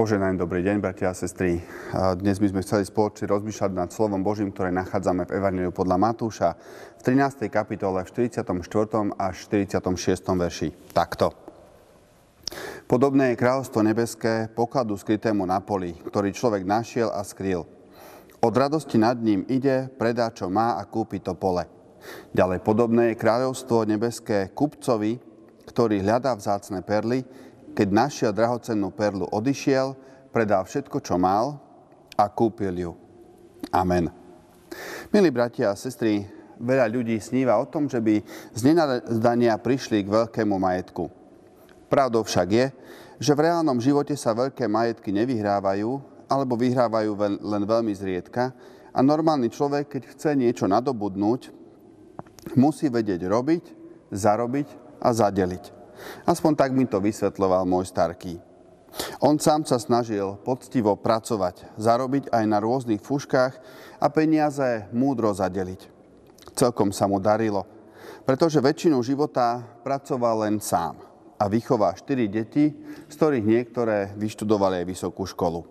Poženaný dobrý deň, bratia a sestry. Dnes by sme chceli spoločne rozmýšľať nad slovom Božím, ktoré nachádzame v Evangeliu podľa Matúša v 13. kapitole v 44. až 46. verši. Takto. Podobné je kráľovstvo nebeské pokladu skrytému na poli, ktorý človek našiel a skrýl. Od radosti nad ním ide, predá, čo má a kúpi to pole. Ďalej podobné je kráľovstvo nebeské kupcovi, ktorý hľadá vzácne perly, keď našiel drahocennú perlu, odišiel, predal všetko, čo mal a kúpil ju. Amen. Milí bratia a sestry, veľa ľudí sníva o tom, že by z nenadania prišli k veľkému majetku. Pravdou však je, že v reálnom živote sa veľké majetky nevyhrávajú alebo vyhrávajú len veľmi zriedka a normálny človek, keď chce niečo nadobudnúť, musí vedieť robiť, zarobiť a zadeliť. Aspoň tak mi to vysvetloval môj starký. On sám sa snažil poctivo pracovať, zarobiť aj na rôznych fuškách a peniaze múdro zadeliť. Celkom sa mu darilo, pretože väčšinu života pracoval len sám a vychová štyri deti, z ktorých niektoré vyštudovali aj vysokú školu.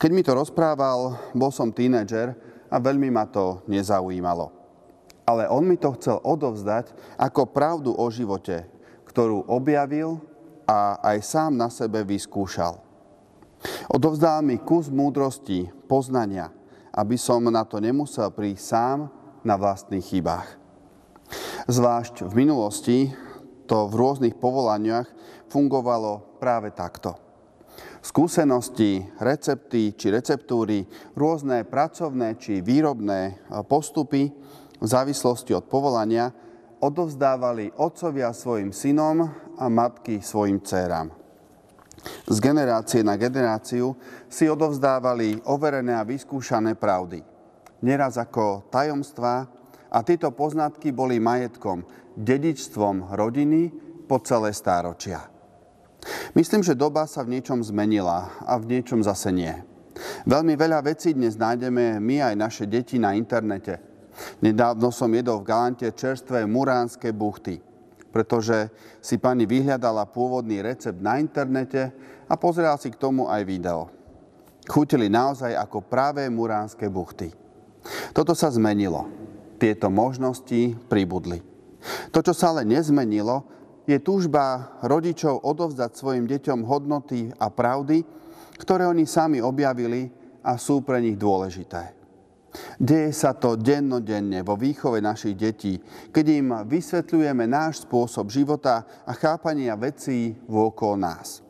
Keď mi to rozprával, bol som tínedžer a veľmi ma to nezaujímalo. Ale on mi to chcel odovzdať ako pravdu o živote, ktorú objavil a aj sám na sebe vyskúšal. Odovzdal mi kus múdrosti, poznania, aby som na to nemusel prísť sám na vlastných chybách. Zvlášť v minulosti to v rôznych povolaniach fungovalo práve takto. Skúsenosti, recepty či receptúry, rôzne pracovné či výrobné postupy v závislosti od povolania odovzdávali otcovia svojim synom a matky svojim dcerám. Z generácie na generáciu si odovzdávali overené a vyskúšané pravdy. Neraz ako tajomstvá a tieto poznatky boli majetkom, dedičstvom rodiny po celé stáročia. Myslím, že doba sa v niečom zmenila a v niečom zase nie. Veľmi veľa vecí dnes nájdeme my aj naše deti na internete – Nedávno som jedol v Galante čerstvé muránske buchty, pretože si pani vyhľadala pôvodný recept na internete a pozerala si k tomu aj video. Chutili naozaj ako práve muránske buchty. Toto sa zmenilo. Tieto možnosti pribudli. To, čo sa ale nezmenilo, je túžba rodičov odovzdať svojim deťom hodnoty a pravdy, ktoré oni sami objavili a sú pre nich dôležité. Deje sa to dennodenne vo výchove našich detí, keď im vysvetľujeme náš spôsob života a chápania vecí vôkol nás.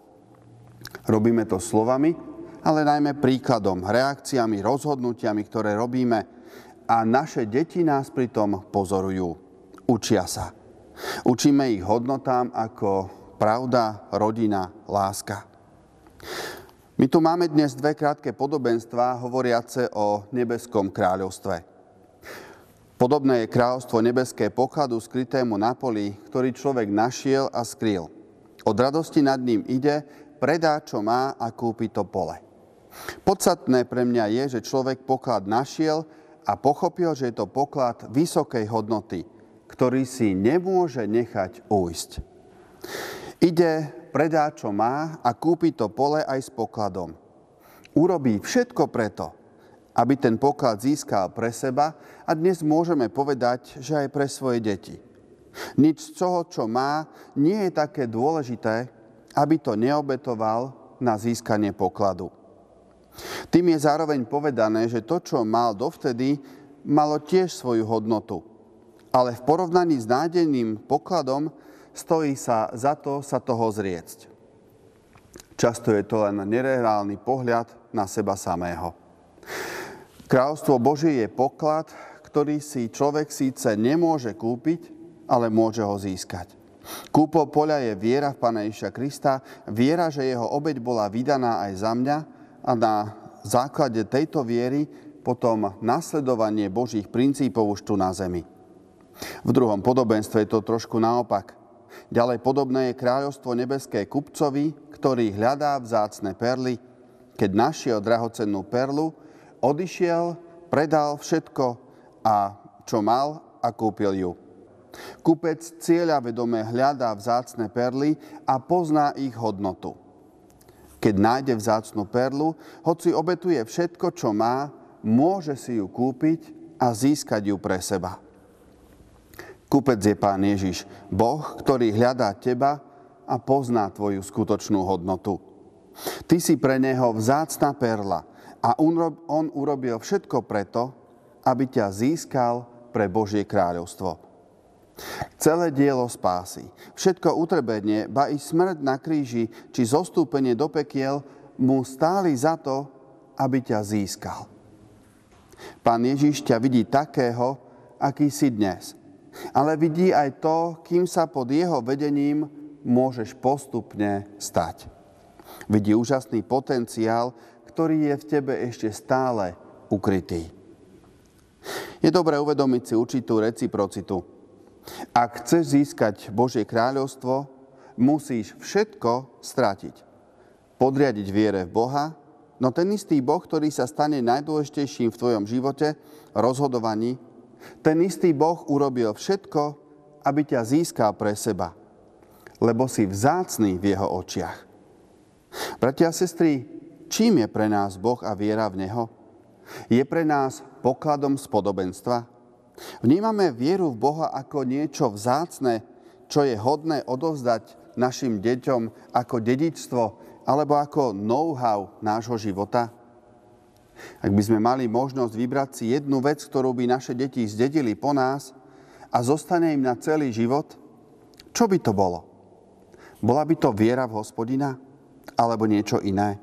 Robíme to slovami, ale najmä príkladom, reakciami, rozhodnutiami, ktoré robíme a naše deti nás pritom pozorujú. Učia sa. Učíme ich hodnotám ako pravda, rodina, láska. My tu máme dnes dve krátke podobenstvá hovoriace o nebeskom kráľovstve. Podobné je kráľovstvo nebeské pokladu skrytému na poli, ktorý človek našiel a skrýl. Od radosti nad ním ide, predá, čo má a kúpi to pole. Podstatné pre mňa je, že človek poklad našiel a pochopil, že je to poklad vysokej hodnoty, ktorý si nemôže nechať ujsť. Ide predá, čo má a kúpi to pole aj s pokladom. Urobí všetko preto, aby ten poklad získal pre seba a dnes môžeme povedať, že aj pre svoje deti. Nič z toho, čo má, nie je také dôležité, aby to neobetoval na získanie pokladu. Tým je zároveň povedané, že to, čo mal dovtedy, malo tiež svoju hodnotu. Ale v porovnaní s nádeným pokladom stojí sa za to sa toho zriecť. Často je to len nereálny pohľad na seba samého. Kráľovstvo Božie je poklad, ktorý si človek síce nemôže kúpiť, ale môže ho získať. Kúpo poľa je viera v Pána Ježiša Krista, viera, že jeho obeď bola vydaná aj za mňa a na základe tejto viery potom nasledovanie Božích princípov už tu na zemi. V druhom podobenstve je to trošku naopak. Ďalej podobné je kráľovstvo nebeské kupcovi, ktorý hľadá vzácne perly. Keď našiel drahocennú perlu, odišiel, predal všetko a čo mal a kúpil ju. Kupec cieľa vedome hľadá vzácne perly a pozná ich hodnotu. Keď nájde vzácnu perlu, hoci obetuje všetko, čo má, môže si ju kúpiť a získať ju pre seba. Kúpec je Pán Ježiš, Boh, ktorý hľadá teba a pozná tvoju skutočnú hodnotu. Ty si pre neho vzácna perla a on urobil všetko preto, aby ťa získal pre Božie kráľovstvo. Celé dielo spásy, všetko utrebenie, ba i smrť na kríži, či zostúpenie do pekiel, mu stáli za to, aby ťa získal. Pán Ježiš ťa vidí takého, aký si dnes. Ale vidí aj to, kým sa pod jeho vedením môžeš postupne stať. Vidí úžasný potenciál, ktorý je v tebe ešte stále ukrytý. Je dobré uvedomiť si určitú reciprocitu. Ak chceš získať Božie kráľovstvo, musíš všetko stratiť. Podriadiť viere v Boha, no ten istý Boh, ktorý sa stane najdôležitejším v tvojom živote, rozhodovaní, ten istý Boh urobil všetko, aby ťa získal pre seba, lebo si vzácný v jeho očiach. Bratia a sestry, čím je pre nás Boh a viera v Neho? Je pre nás pokladom spodobenstva? Vnímame vieru v Boha ako niečo vzácne, čo je hodné odovzdať našim deťom ako dedičstvo alebo ako know-how nášho života? Ak by sme mali možnosť vybrať si jednu vec, ktorú by naše deti zdedili po nás a zostane im na celý život, čo by to bolo? Bola by to viera v hospodina alebo niečo iné?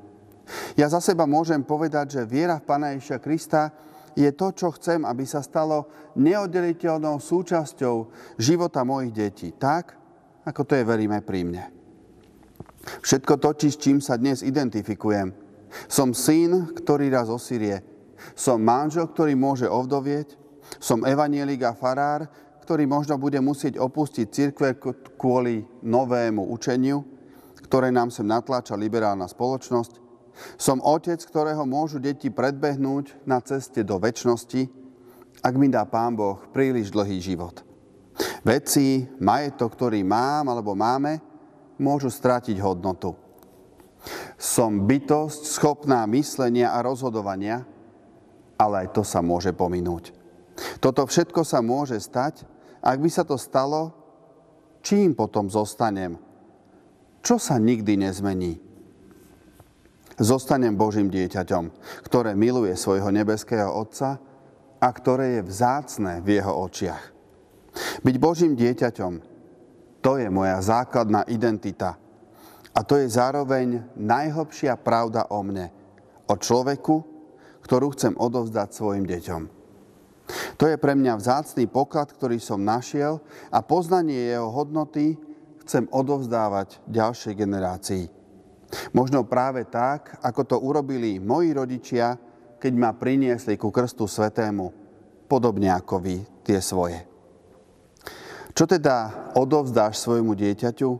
Ja za seba môžem povedať, že viera v Pána Ježiša Krista je to, čo chcem, aby sa stalo neoddeliteľnou súčasťou života mojich detí. Tak, ako to je, veríme pri mne. Všetko to, s čím sa dnes identifikujem. Som syn, ktorý raz osirie. Som manžel, ktorý môže ovdovieť. Som evanielik a farár, ktorý možno bude musieť opustiť cirkve kvôli novému učeniu, ktoré nám sem natláča liberálna spoločnosť. Som otec, ktorého môžu deti predbehnúť na ceste do väčšnosti, ak mi dá Pán Boh príliš dlhý život. Veci, majetok, ktorý mám alebo máme, môžu stratiť hodnotu. Som bytosť schopná myslenia a rozhodovania, ale aj to sa môže pominúť. Toto všetko sa môže stať, ak by sa to stalo, čím potom zostanem? Čo sa nikdy nezmení? Zostanem Božím dieťaťom, ktoré miluje svojho nebeského Otca a ktoré je vzácne v jeho očiach. Byť Božím dieťaťom, to je moja základná identita. A to je zároveň najhlbšia pravda o mne, o človeku, ktorú chcem odovzdať svojim deťom. To je pre mňa vzácný poklad, ktorý som našiel a poznanie jeho hodnoty chcem odovzdávať ďalšej generácii. Možno práve tak, ako to urobili moji rodičia, keď ma priniesli ku krstu svetému, podobne ako vy tie svoje. Čo teda odovzdáš svojmu dieťaťu?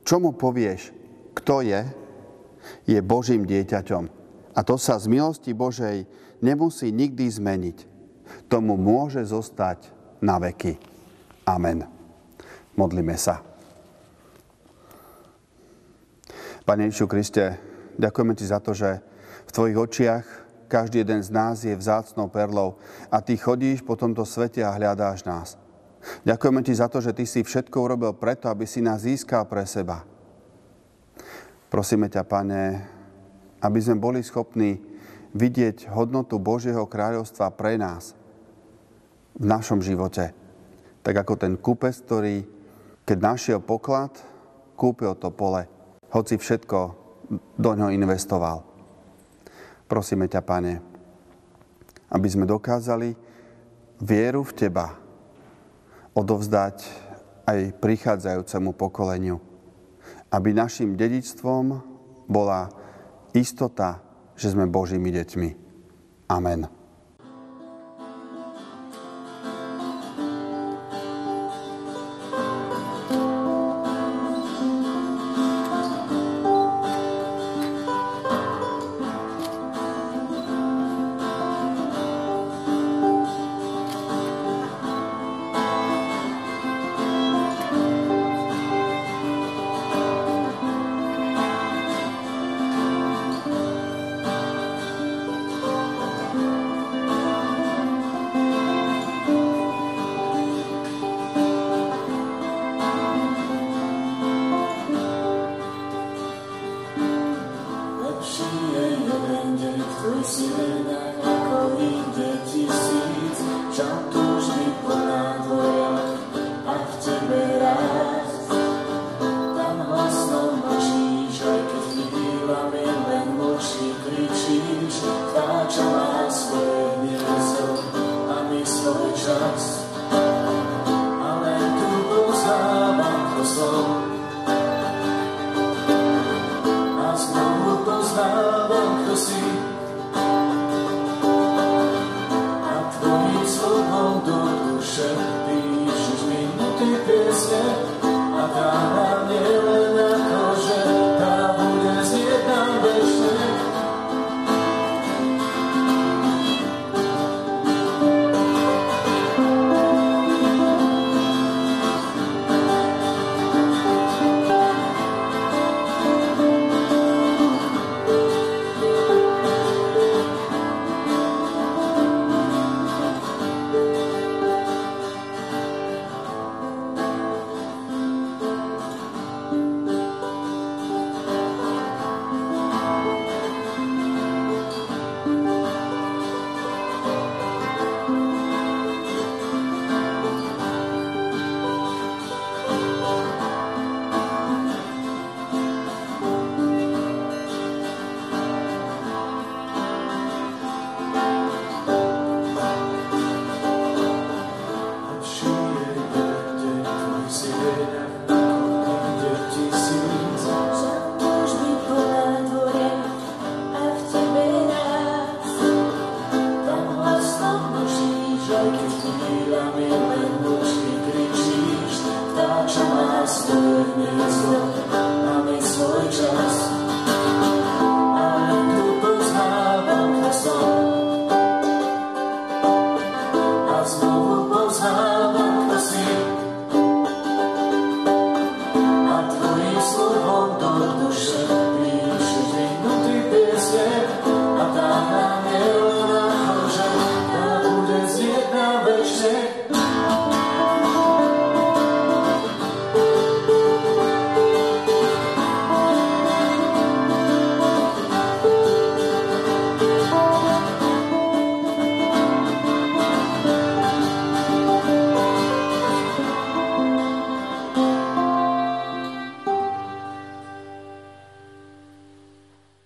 Čo mu povieš? Kto je? Je Božím dieťaťom. A to sa z milosti Božej nemusí nikdy zmeniť. Tomu môže zostať na veky. Amen. Modlíme sa. Pane Ježišu Kriste, ďakujeme Ti za to, že v Tvojich očiach každý jeden z nás je vzácnou perlou a Ty chodíš po tomto svete a hľadáš nás. Ďakujeme Ti za to, že Ty si všetko urobil preto, aby si nás získal pre seba. Prosíme ťa, Pane, aby sme boli schopní vidieť hodnotu Božieho kráľovstva pre nás v našom živote. Tak ako ten kúpec, ktorý, keď našiel poklad, kúpil to pole hoci všetko do ňoho investoval. Prosíme ťa, Pane, aby sme dokázali vieru v Teba odovzdať aj prichádzajúcemu pokoleniu. Aby našim dedičstvom bola istota, že sme Božími deťmi. Amen. nas, to nie mamy swój czas.